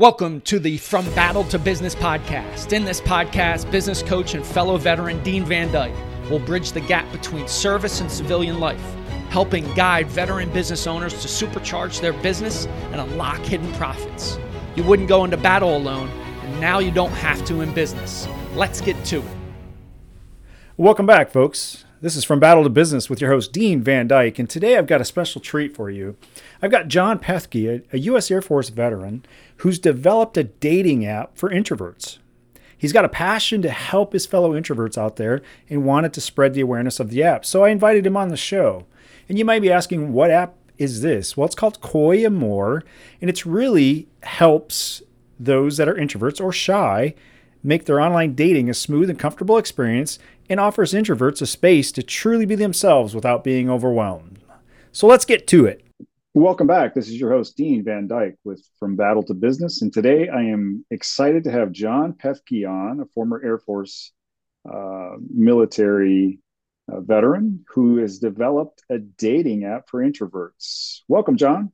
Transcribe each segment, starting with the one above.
Welcome to the From Battle to Business podcast. In this podcast, business coach and fellow veteran Dean Van Dyke will bridge the gap between service and civilian life, helping guide veteran business owners to supercharge their business and unlock hidden profits. You wouldn't go into battle alone, and now you don't have to in business. Let's get to it. Welcome back, folks. This is From Battle to Business with your host, Dean Van Dyke, and today I've got a special treat for you. I've got John Pethke, a U.S. Air Force veteran, who's developed a dating app for introverts. He's got a passion to help his fellow introverts out there and wanted to spread the awareness of the app, so I invited him on the show. And you might be asking, what app is this? Well, it's called CoyAmore, and it really helps those that are introverts or shy make their online dating a smooth and comfortable experience and offers introverts a space to truly be themselves without being overwhelmed. So let's get to it. Welcome back. This is your host, Dean Van Dyke with From Battle to Business. And today I am excited to have John Pethke on, a former Air Force uh, military uh, veteran who has developed a dating app for introverts. Welcome, John.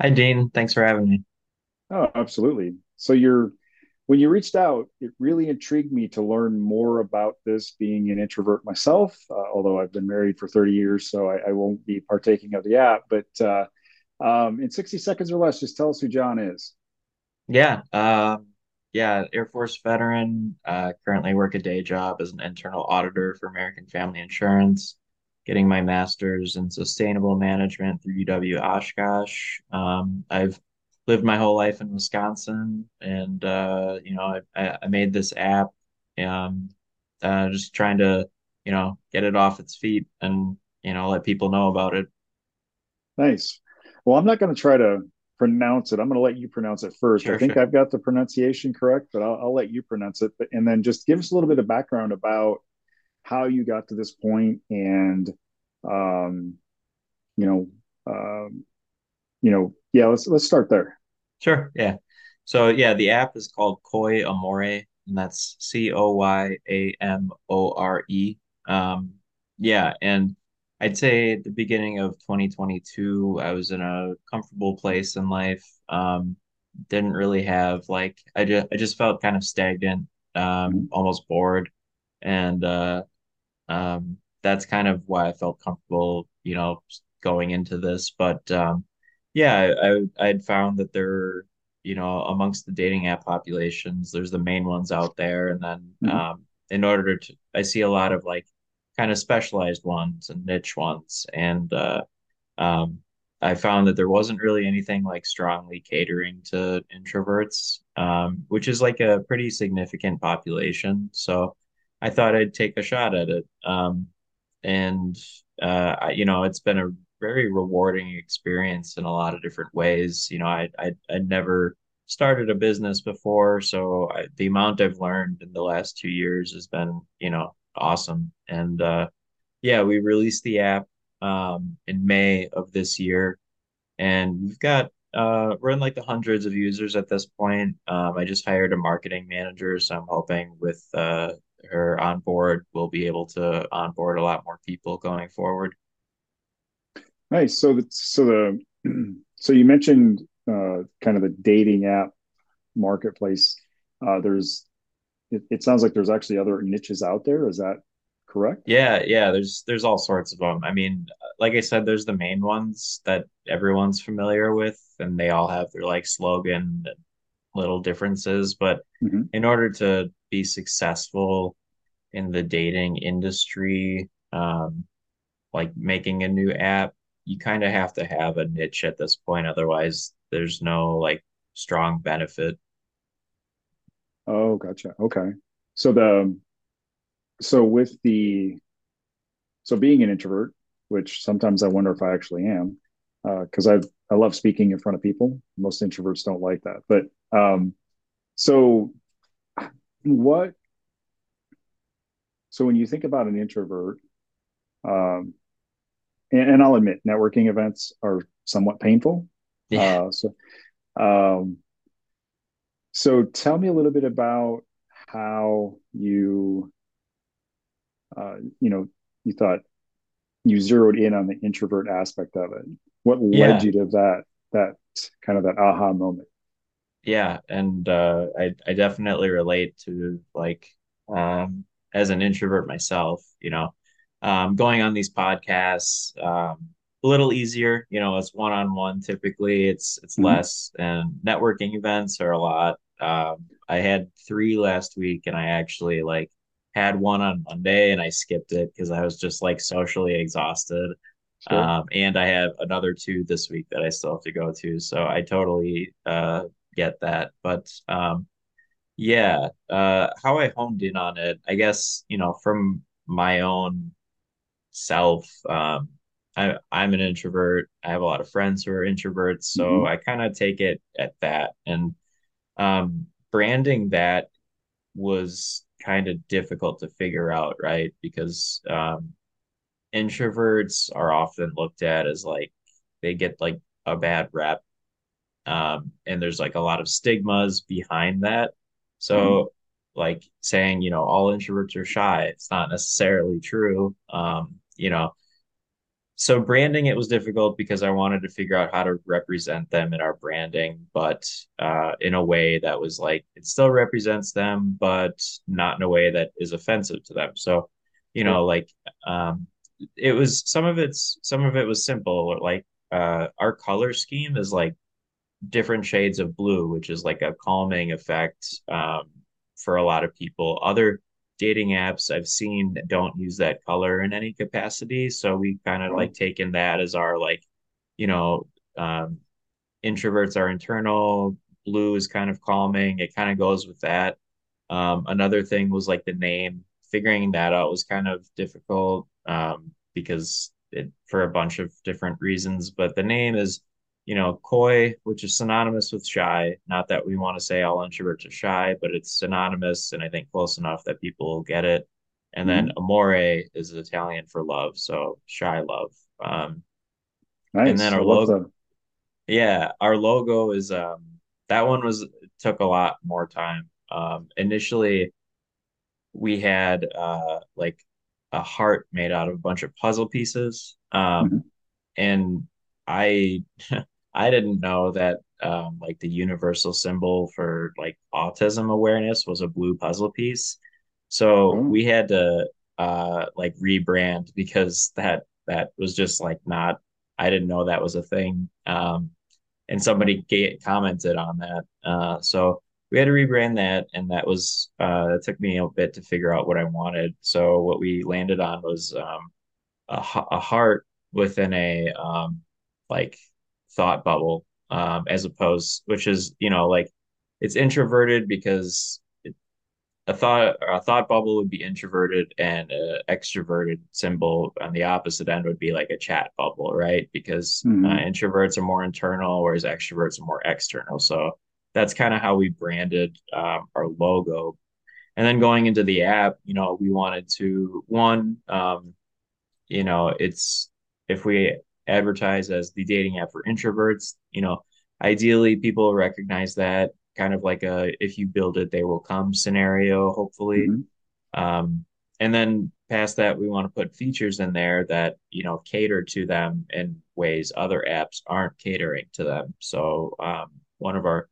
Hi, Dean. Thanks for having me. Oh, absolutely. So you're when you reached out, it really intrigued me to learn more about this being an introvert myself, uh, although I've been married for 30 years, so I, I won't be partaking of the app. But uh, um, in 60 seconds or less, just tell us who John is. Yeah. Uh, yeah. Air Force veteran. Uh, currently work a day job as an internal auditor for American Family Insurance, getting my master's in sustainable management through UW Oshkosh. Um, I've lived my whole life in Wisconsin, and uh, you know, I, I made this app, um, uh, just trying to, you know, get it off its feet and you know let people know about it. Nice. Well, I'm not going to try to pronounce it. I'm going to let you pronounce it first. Sure, I think sure. I've got the pronunciation correct, but I'll, I'll, let you pronounce it. But, and then just give us a little bit of background about how you got to this point and, um, you know, um, you know, yeah, let's let's start there. Sure. Yeah. So yeah, the app is called CoyAmore, and that's C O Y A M O R E. Um, yeah, and I'd say at the beginning of 2022, I was in a comfortable place in life. Um, didn't really have like I just I just felt kind of stagnant, um, mm-hmm. almost bored, and uh, um, that's kind of why I felt comfortable, you know, going into this. But um, yeah, I I had found that there, you know, amongst the dating app populations, there's the main ones out there, and then mm-hmm. um, in order to, I see a lot of like kind of specialized ones and niche ones, and uh, um, I found that there wasn't really anything like strongly catering to introverts, um, which is like a pretty significant population. So I thought I'd take a shot at it. Um, and uh, you know, it's been a very rewarding experience in a lot of different ways. You know, I I I never started a business before, so I, the amount I've learned in the last two years has been you know awesome. And uh, yeah, we released the app um, in May of this year, and we've got uh, we're in like the hundreds of users at this point. Um, I just hired a marketing manager, so I'm hoping with uh, her on board, we'll be able to onboard a lot more people going forward. Nice. So the so the so you mentioned uh, kind of the dating app marketplace. Uh, there's it, it sounds like there's actually other niches out there. Is that correct? Yeah, yeah. There's there's all sorts of them. I mean, like I said, there's the main ones that everyone's familiar with, and they all have their like slogan and little differences. But mm-hmm. in order to be successful in the dating industry, um, like making a new app you kind of have to have a niche at this point otherwise there's no like strong benefit. Oh gotcha. Okay. So the so with the so being an introvert which sometimes i wonder if i actually am because uh, i've i love speaking in front of people. Most introverts don't like that. But um so what so when you think about an introvert um and, and, I'll admit networking events are somewhat painful. Yeah. Uh, so, um, so tell me a little bit about how you, uh, you know, you thought you zeroed in on the introvert aspect of it. What led yeah. you to that, that kind of that aha moment? yeah, and uh, I I definitely relate to like um, as an introvert myself, you know, um, going on these podcasts um, a little easier. You know, it's one on one. Typically, it's it's Mhm. less, and networking events are a lot. Um, I had three last week, and I actually like had one on Monday, and I skipped it because I was just like socially exhausted. Sure. Um, and I have another two this week that I still have to go to. So I totally uh, get that. But um, yeah, uh, how I honed in on it, I guess, you know, from my own self, um, I, I'm an introvert. I have a lot of friends who are introverts. So Mhm. I kind of take it at that. And um, branding that was kind of difficult to figure out, right? Because um, introverts are often looked at as like they get like a bad rep um, and there's like a lot of stigmas behind that so like saying you know all introverts are shy it's not necessarily true um, you know. So branding it was difficult because i wanted to figure out how to represent them in our branding but uh, in a way that was like it still represents them but not in a way that is offensive to them. So you know like um, it was some of it's some of it was simple like uh, our color scheme is like different shades of blue, which is like a calming effect um, for a lot of people. Other dating apps I've seen don't use that color in any capacity. So we kind of like taken that as our like, you know, um, introverts are internal, blue is kind of calming. It kind of goes with that. Um, another thing was like the name. Figuring that out was kind of difficult um, because it for a bunch of different reasons. But the name is, you know, coy, which is synonymous with shy. Not that we want to say all introverts are shy, but it's synonymous and I think close enough that people will get it. And then mhm. amore is Italian for love, so shy love. Um, and then Nice. Our logo, yeah, our logo is um that one was took a lot more time. Um, initially we had uh like a heart made out of a bunch of puzzle pieces. Um, Mhm. and I I didn't know that um like the universal symbol for like autism awareness was a blue puzzle piece. So Oh, we had to uh like rebrand because that that was just like not I didn't know that was a thing. Um and somebody ga- commented on that. Uh so we had to rebrand that and that was uh it took me a bit to figure out what I wanted. So what we landed on was um a, a heart within a um like thought bubble um as opposed which is you know like it's introverted because it, a thought a thought bubble would be introverted and a extroverted symbol on the opposite end would be like a chat bubble right? Because uh, mhm. introverts are more internal whereas extroverts are more external. So that's kind of how we branded um, our logo. And then going into the app you know we wanted to one um, you know, it's if we advertise as the dating app for introverts, you know, ideally people recognize that kind of like a if you build it, they will come scenario, hopefully. Mhm. Um, and then past that, we want to put features in there that, you know, cater to them in ways other apps aren't catering to them. So um, one of our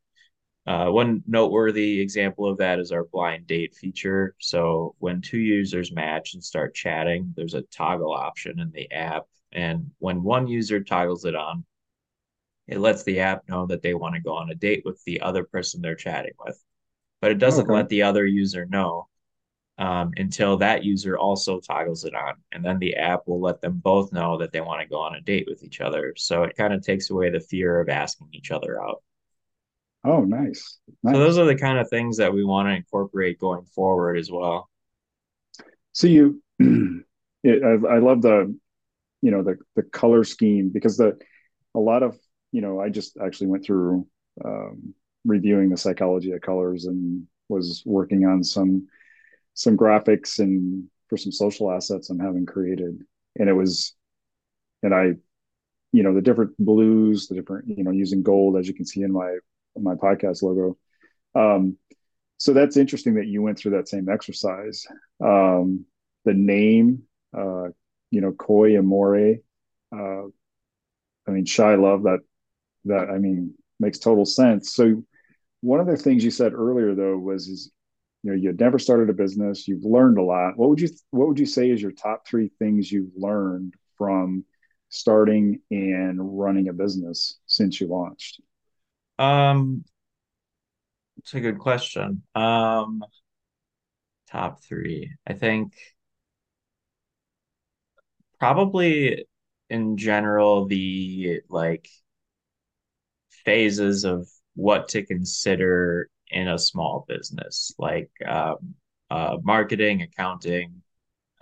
uh, one noteworthy example of that is our blind date feature. So when two users match and start chatting, there's a toggle option in the app. And when one user toggles it on, it lets the app know that they want to go on a date with the other person they're chatting with. But it doesn't okay. let the other user know um, until that user also toggles it on. And then the app will let them both know that they want to go on a date with each other. So it kind of takes away the fear of asking each other out. Oh, nice. So those are the kind of things that we want to incorporate going forward as well. So you, it, I, I love the, you know, the the color scheme because the a lot of, you know, I just actually went through um, reviewing the psychology of colors and was working on some some graphics and for some social assets I'm having created, and it was, and I, you know, the different blues, the different, you know, using gold as you can see in my my podcast logo. Um, so that's interesting that you went through that same exercise. Um, the name, uh, you know, CoyAmore. Uh, I mean, shy love that that I mean makes total sense. So one of the things you said earlier though was is you know you had never started a business you've learned a lot what would you what would you say is your top three things you've learned from starting and running a business since you launched Um, it's a good question. Um, top three. I think probably in general the like phases of what to consider in a small business, like um, uh, marketing, accounting.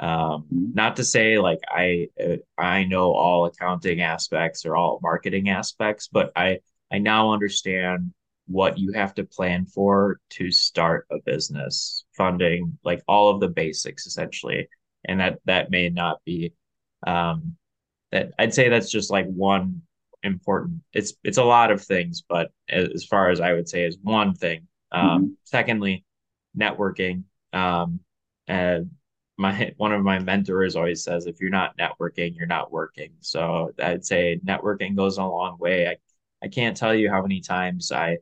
Um, Mhm. not to say like I uh, I know all accounting aspects or all marketing aspects, but I I now understand what you have to plan for to start a business, funding, like all of the basics essentially. And that that may not be um, that I'd say that's just like one important. It's it's a lot of things, but as far as I would say is one thing. Um, Mhm. secondly, networking. Um, and my one of my mentors always says, if you're not networking, you're not working. So I'd say networking goes a long way. I I can't tell you how many times I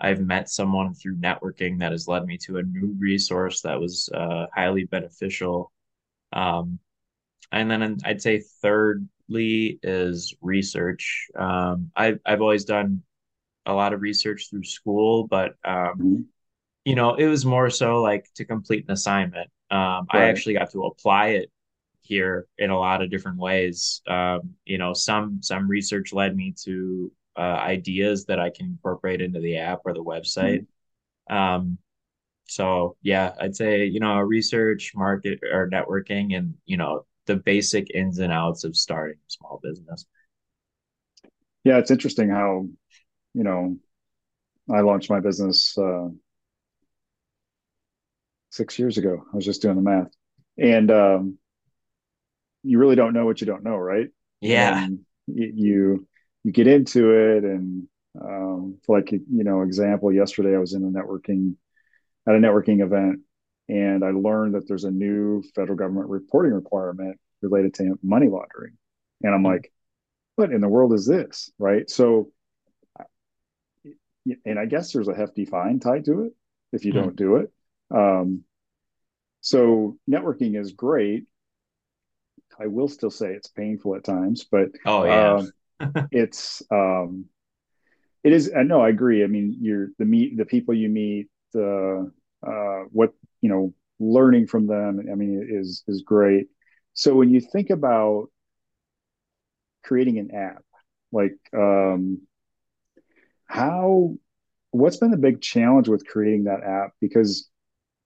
I've met someone through networking that has led me to a new resource that was uh, highly beneficial. Um, and then I'd say thirdly is research. Um, I've I've always done a lot of research through school, but um, Mhm. you know, it was more so like to complete an assignment. Um, I actually got to apply it here in a lot of different ways. Um, you know, some some research led me to uh, ideas that I can incorporate into the app or the website. Mhm. Um, so yeah, I'd say, you know, research, market or networking and, you know, the basic ins and outs of starting a small business. yeah it's interesting how you know i launched my business uh, six years ago i was just doing the math and um, you really don't know what you don't know right Yeah. and you you get into it and um, like you know example yesterday i was in a networking at a networking event and i learned that there's a new federal government reporting requirement related to money laundering. And i'm like what in the world is this right? So and i guess there's a hefty fine tied to it if you Hmm. don't do it. Um, so networking is great. I will still say it's painful at times but Oh yeah. um, it's um, it is i know i agree. I mean you're the meet the people you meet the uh, what you know learning from them i mean is is great so when you think about creating an app like um how what's been the big challenge with creating that app because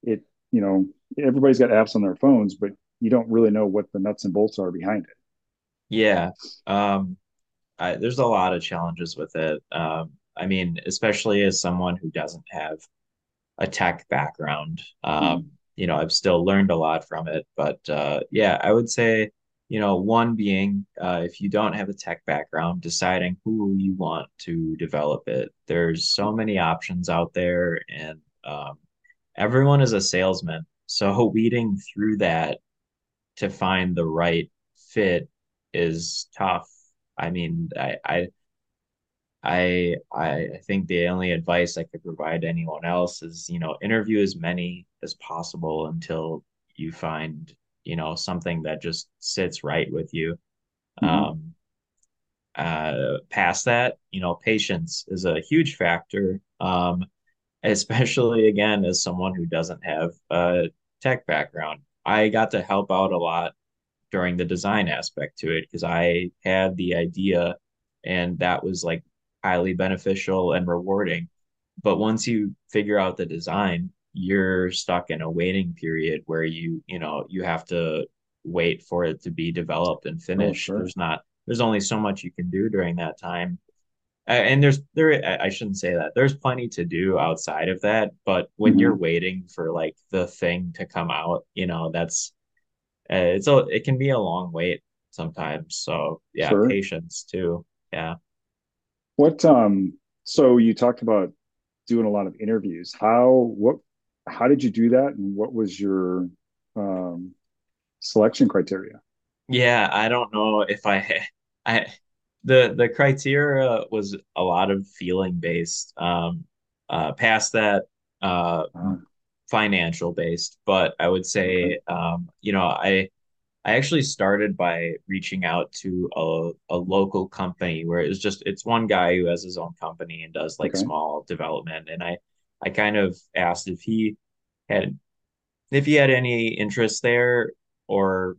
it you know everybody's got apps on their phones but you don't really know what the nuts and bolts are behind it Yeah. Um, I, there's a lot of challenges with it. Um, I mean, especially as someone who doesn't have a tech background. mm-hmm. Um, you know, I've still learned a lot from it, but uh, yeah, I would say, you know, one being uh, if you don't have a tech background, deciding who you want to develop it. There's so many options out there, and um, everyone is a salesman. So weeding through that to find the right fit is tough. I mean, I, I I I think the only advice I could provide to anyone else is, you know, interview as many as possible until you find, you know, something that just sits right with you. Mm-hmm. Um, uh, past that, you know, patience is a huge factor. Um, especially again as someone who doesn't have a tech background. I got to help out a lot during the design aspect to it because I had the idea and that was like highly beneficial and rewarding. But once you figure out the design, you're stuck in a waiting period where you, you know, you have to wait for it to be developed and oh finished. sure There's not, there's only so much you can do during that time. And there's there I shouldn't say that. There's plenty to do outside of that, but when you're mm-hmm. waiting for like the thing to come out, you know, that's uh, it's a it can be a long wait sometimes. So yeah, sure patience too. Yeah. What um so you talked about doing a lot of interviews how what how did you do that and what was your um selection criteria Yeah, I don't know if I I the the criteria was a lot of feeling based. Um uh, past that, uh, uh-huh. financial based. But I would say, um, you know, I I actually started by reaching out to a, a local company where it was just it's one guy who has his own company and does like okay. small development, and I I kind of asked if he had if he had any interest there or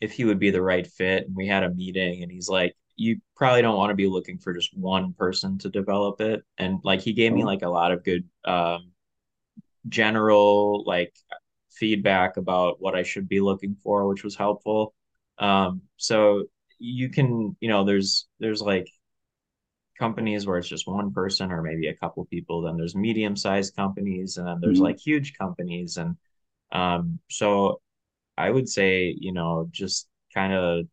if he would be the right fit. And we had a meeting, and he's like, you probably don't want to be looking for just one person to develop it. And like he gave me like a lot of good um general like feedback about what I should be looking for, which was helpful. Um, so you can, you know, there's there's like companies where it's just one person or maybe a couple people. Then there's medium sized companies, and then there's mm-hmm. like huge companies, and um, so I would say, you know, just kind of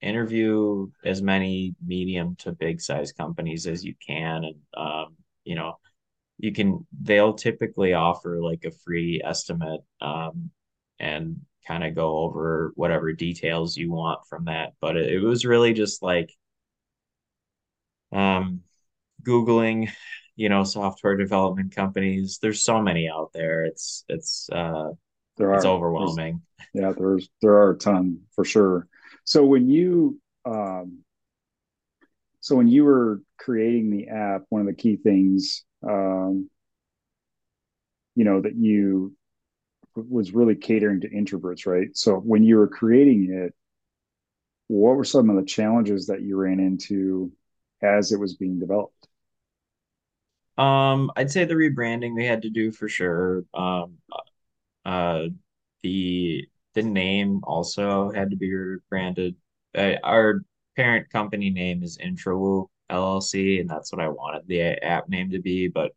interview as many medium to big size companies as you can, and um, you know, you can they'll typically offer like a free estimate um, and kind of go over whatever details you want from that but it, it was really just like um googling you know software development companies. There's so many out there. It's it's uh there are. It's overwhelming. There's, yeah there's there are a ton for sure. So when you um so when you were creating the app one of the key things um, you know, that you was really catering to introverts, right? So when you were creating it, what were some of the challenges that you ran into as it was being developed? Um, I'd say the rebranding we had to do for sure. Um, uh, the the name also had to be rebranded. Uh, our parent company name is IntroWoo, LLC, and that's what I wanted the app name to be. But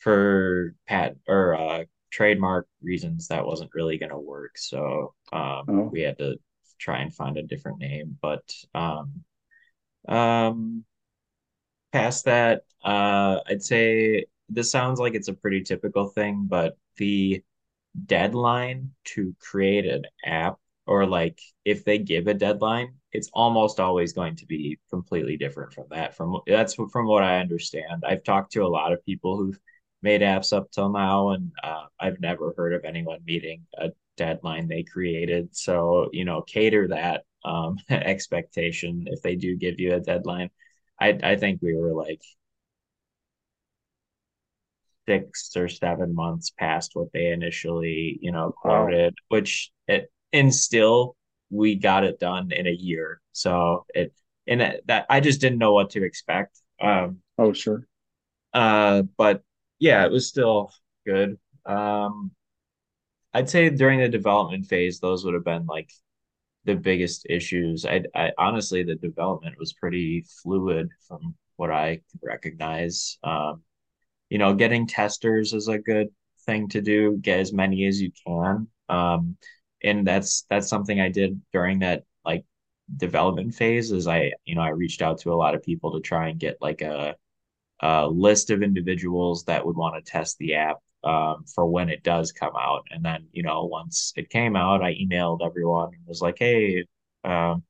for patent or uh, trademark reasons, that wasn't really going to work. So um, oh. we had to try and find a different name. But um, um, past that, uh, I'd say this sounds like it's a pretty typical thing, but the deadline to create an app or like if they give a deadline it's almost always going to be completely different from that. From that's from what i understand. I've talked to a lot of people who've made apps up till now and uh, i've never heard of anyone meeting a deadline they created. So you know cater that um, expectation. If they do give you a deadline i i think we were like six or seven months past what they initially you know quoted wow. which it and still we got it done in a year. So it and that I just didn't know what to expect. Um, oh sure. Uh, but yeah, it was still good. Um, I'd say during the development phase, those would have been like the biggest issues. I, I honestly, the development was pretty fluid from what I could recognize. Um, you know, getting testers is a good thing to do. Get as many as you can. Um, and that's that's something I did during that like development phase is I you know I reached out to a lot of people to try and get like a a list of individuals that would want to test the app um, for when it does come out. And then you know once it came out I emailed everyone and was like hey um,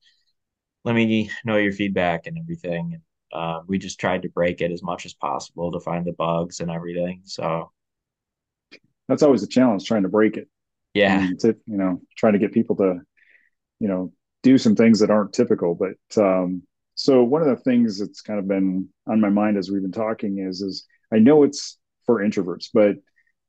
let me know your feedback and everything. And uh, we just tried to break it as much as possible to find the bugs and everything so. That's always a challenge trying to break it yeah to you know trying to get people to you know do some things that aren't typical but um so one of the things that's kind of been on my mind as we've been talking is is i know it's for introverts but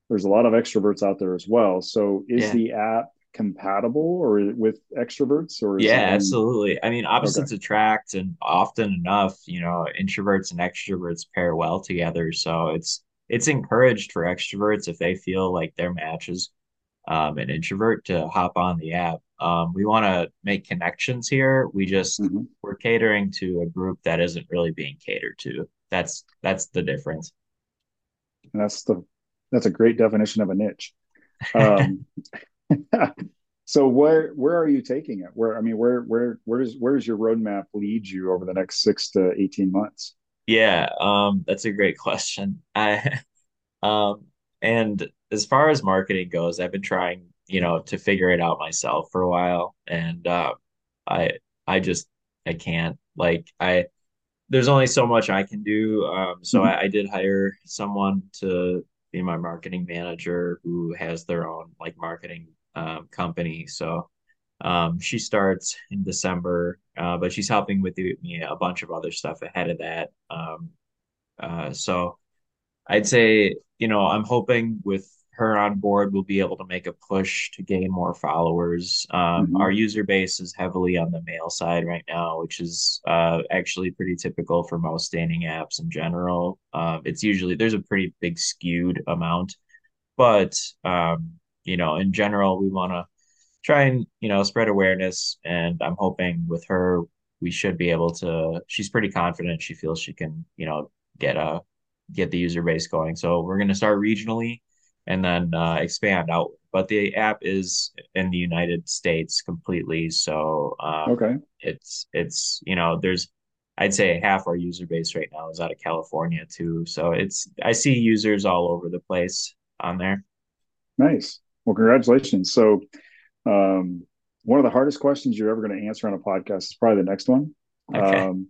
there's a lot of extroverts out there as well so is yeah. the app compatible or with extroverts or yeah absolutely i mean opposites okay. attract and often enough you know introverts and extroverts pair well together so it's it's encouraged for extroverts if they feel like their match is um, an introvert to hop on the app. Um, we want to make connections here. We just mm-hmm. we're catering to a group that isn't really being catered to. That's that's the difference. that's the that's a great definition of a niche. Um, so where where are you taking it? Where I mean, where where where does where does your roadmap lead you over the next six to eighteen months? Yeah, um, that's a great question. I um, and as far as marketing goes, I've been trying, you know, to figure it out myself for a while, and uh, I I just I can't like I there's only so much I can do. Um, so mm-hmm. I, I, did hire someone to be my marketing manager who has their own like marketing um, company. So um, she starts in December, uh, but she's helping with the, me a bunch of other stuff ahead of that. Um, uh, so I'd say, you know, I'm hoping with her on board, we'll be able to make a push to gain more followers. Um, mm-hmm. Our user base is heavily on the male side right now, which is uh, actually pretty typical for most dating apps in general. Uh, it's usually there's a pretty big skewed amount, but um, you know, in general, we want to try and you know spread awareness, and I'm hoping with her we should be able to. She's pretty confident. She feels she can, you know, get a get the user base going. So we're going to start regionally and then uh, expand out. But the app is in the United States completely, so um, okay, it's it's you know there's I'd say half our user base right now is out of California too. So it's I see users all over the place on there. Nice. Well, congratulations. So, um, one of the hardest questions you're ever going to answer on a podcast is probably the next one. Okay. Um,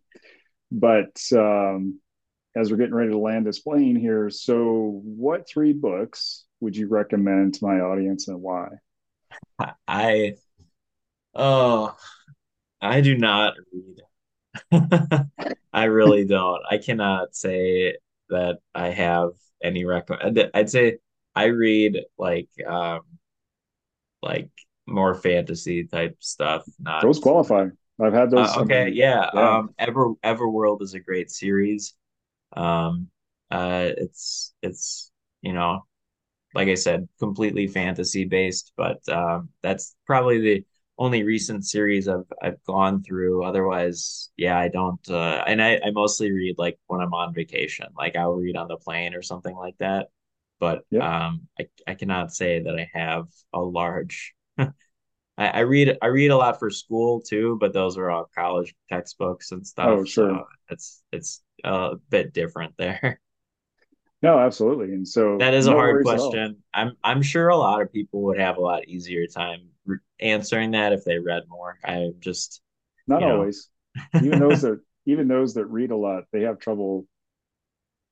but um, as we're getting ready to land this plane here, so what three books would you recommend to my audience and why? I oh I do not read. I really don't. I cannot say that I have any recommend. I'd say I read like um like more fantasy type stuff. Not those qualify. I've had those. Uh, okay, yeah. yeah. Um, Ever Everworld is a great series. Um, uh, it's it's you know like I said, completely fantasy based, but um, that's probably the only recent series I've I've gone through. Otherwise, yeah, I don't. Uh, and I, I mostly read like when I'm on vacation, like I'll read on the plane or something like that. But um, I I cannot say that I have a large. I, I read I read a lot for school too, but those are all college textbooks and stuff. Oh, sure. So it's it's a bit different there. No, absolutely. And so that is no a hard question. I'm I'm sure a lot of people would have a lot easier time re- answering that if they read more. I'm just not always. even those that even those that read a lot, they have trouble,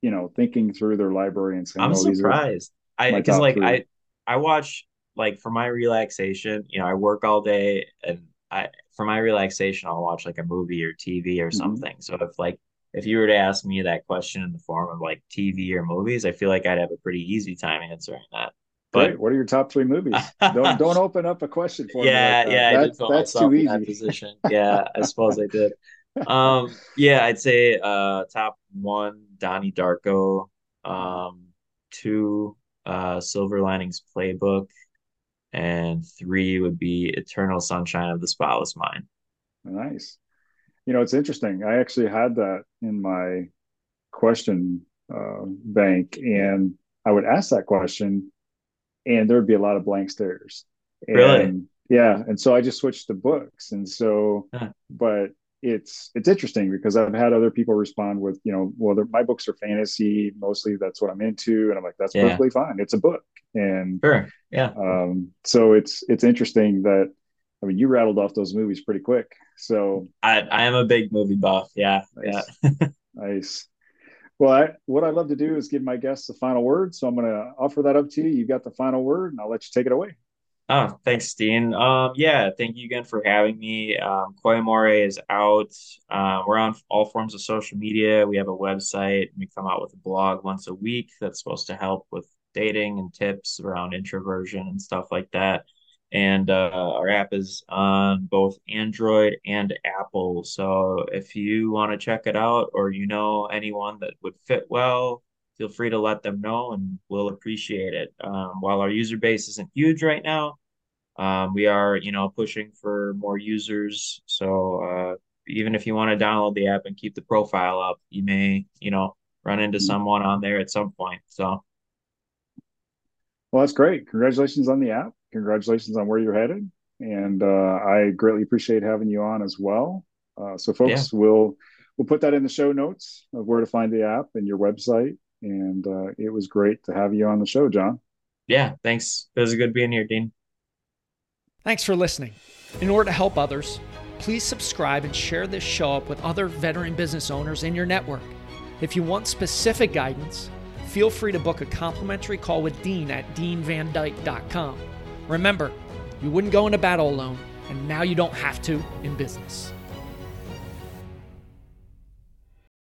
you know, thinking through their library and saying, "I'm oh, surprised." I because like three. I I watch like for my relaxation. You know, I work all day, and I for my relaxation, I'll watch like a movie or TV or mm-hmm. something. Mm-hmm. So if like if you were to ask me that question in the form of like TV or movies, I feel like I'd have a pretty easy time answering that. But Great. what are your top three movies? don't don't open up a question for yeah, me. Like yeah, that's, that's too easy. That position. Yeah, I suppose I did. Um, yeah, I'd say uh, top one, Donnie Darko. Um, two, uh, Silver Linings Playbook, and three would be Eternal Sunshine of the Spotless Mind. Nice you know, it's interesting. I actually had that in my question uh, bank, and I would ask that question, and there would be a lot of blank stares. Really? Yeah, and so I just switched to books, and so, huh. but it's it's interesting because I've had other people respond with, you know, well, my books are fantasy mostly. That's what I'm into, and I'm like, that's yeah. perfectly fine. It's a book, and sure, yeah. Um, so it's it's interesting that I mean, you rattled off those movies pretty quick. So I, I am a big movie buff. Yeah. Nice. Yeah. nice. Well, I, what I'd love to do is give my guests the final word. So I'm going to offer that up to you. You've got the final word, and I'll let you take it away. Oh, thanks, Dean. Um, yeah, thank you again for having me. Um, CoyAmore is out. Uh, we're on all forms of social media. We have a website. We come out with a blog once a week that's supposed to help with dating and tips around introversion and stuff like that and uh, our app is on both Android and Apple. So if you want to check it out or you know anyone that would fit well, feel free to let them know and we'll appreciate it. Um, while our user base isn't huge right now, um, we are, you know, pushing for more users. So uh, even if you want to download the app and keep the profile up, you may, you know, run into mm-hmm. someone on there at some point. So. Well, that's great. Congratulations on the app congratulations on where you're headed. And uh, I greatly appreciate having you on as well. Uh, so, folks, yeah. we'll we'll put that in the show notes of where to find the app and your website. And uh, it was great to have you on the show, John. Yeah, thanks. It was good being here, Dean. Thanks for listening. In order to help others, please subscribe and share this show up with other veteran business owners in your network. If you want specific guidance, feel free to book a complimentary call with Dean at deanvandyke.com. Remember, you wouldn't go into battle alone, and now you don't have to in business.